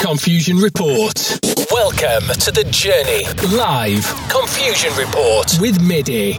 Confusion Report. Welcome to the journey. Live Confusion Report with MIDI.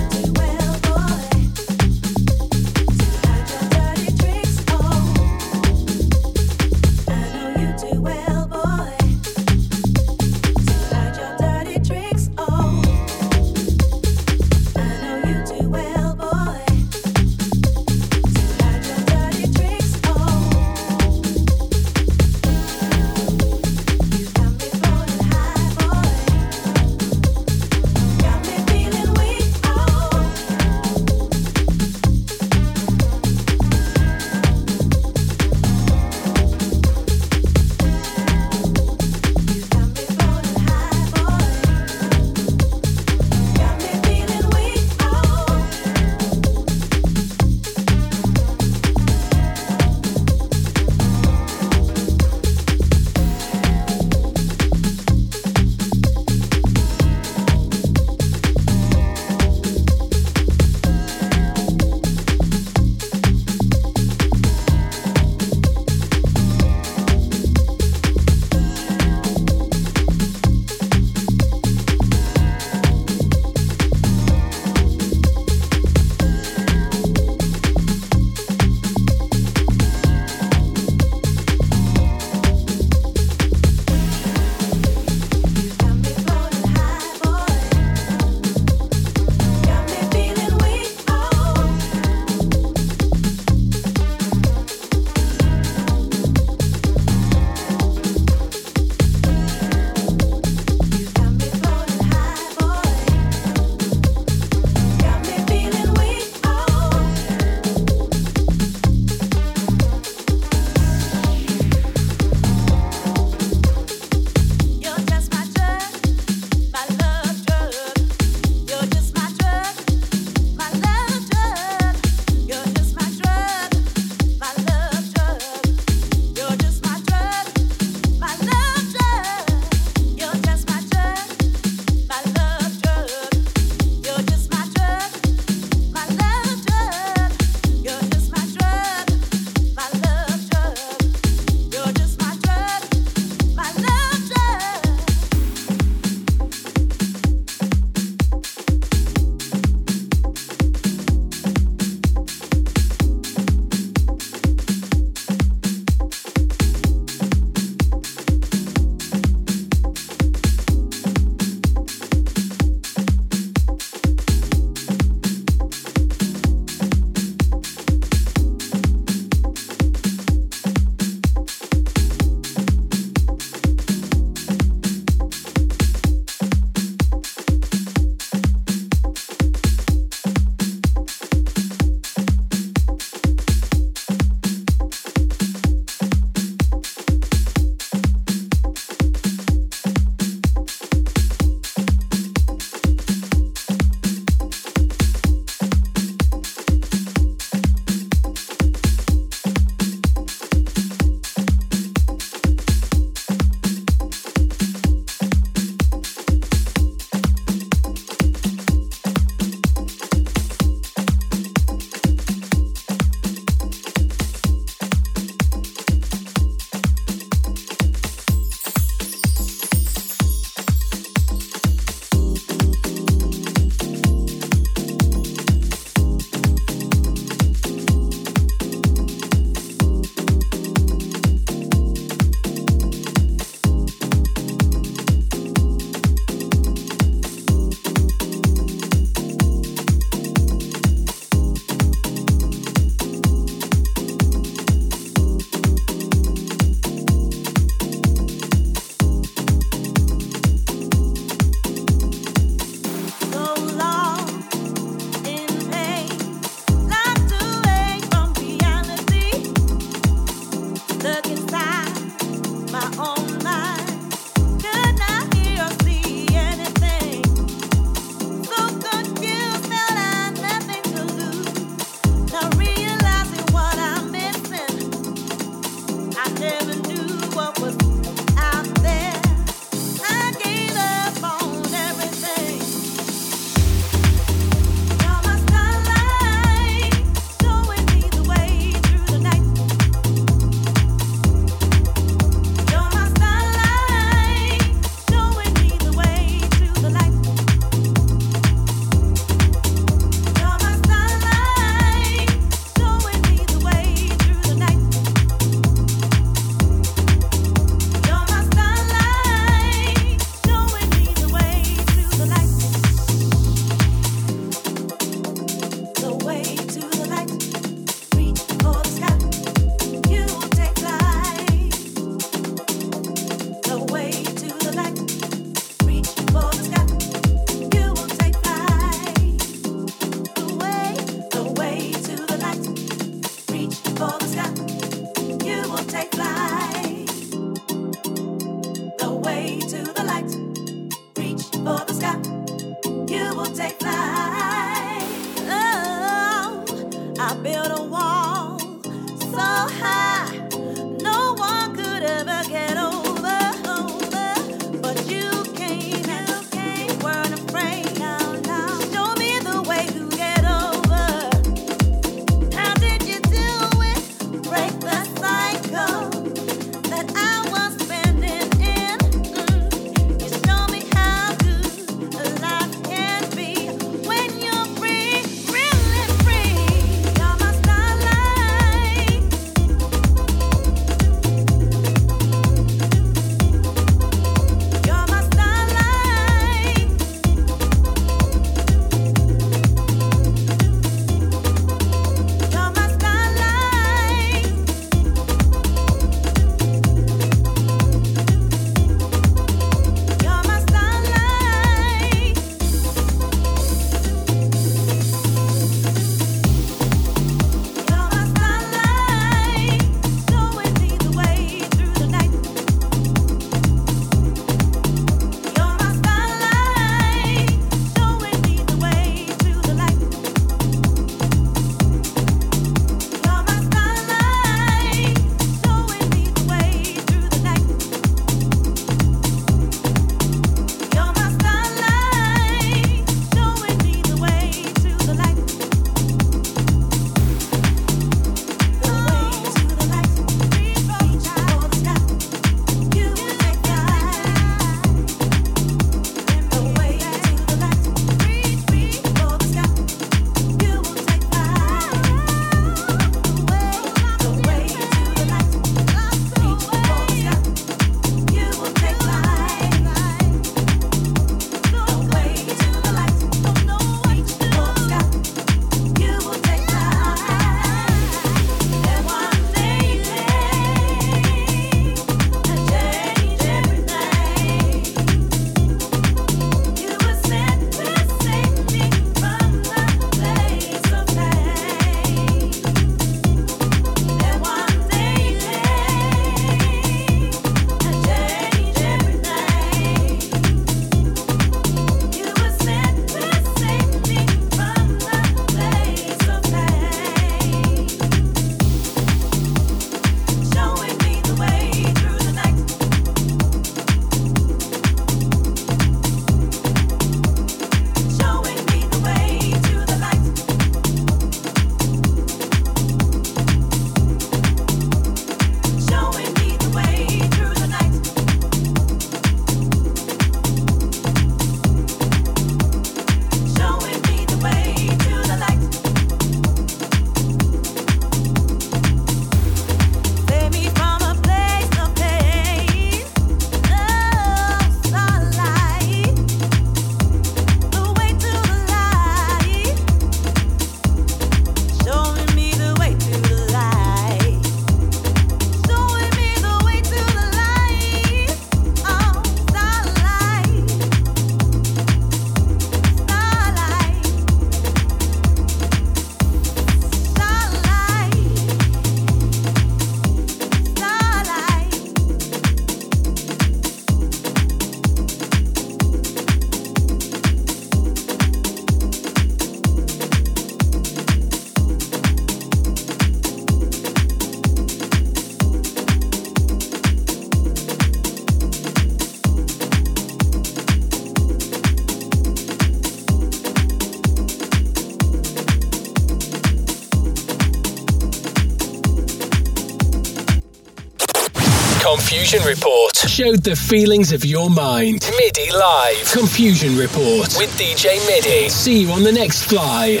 Confusion Report showed the feelings of your mind. MIDI Live. Confusion Report with DJ MIDI. See you on the next fly.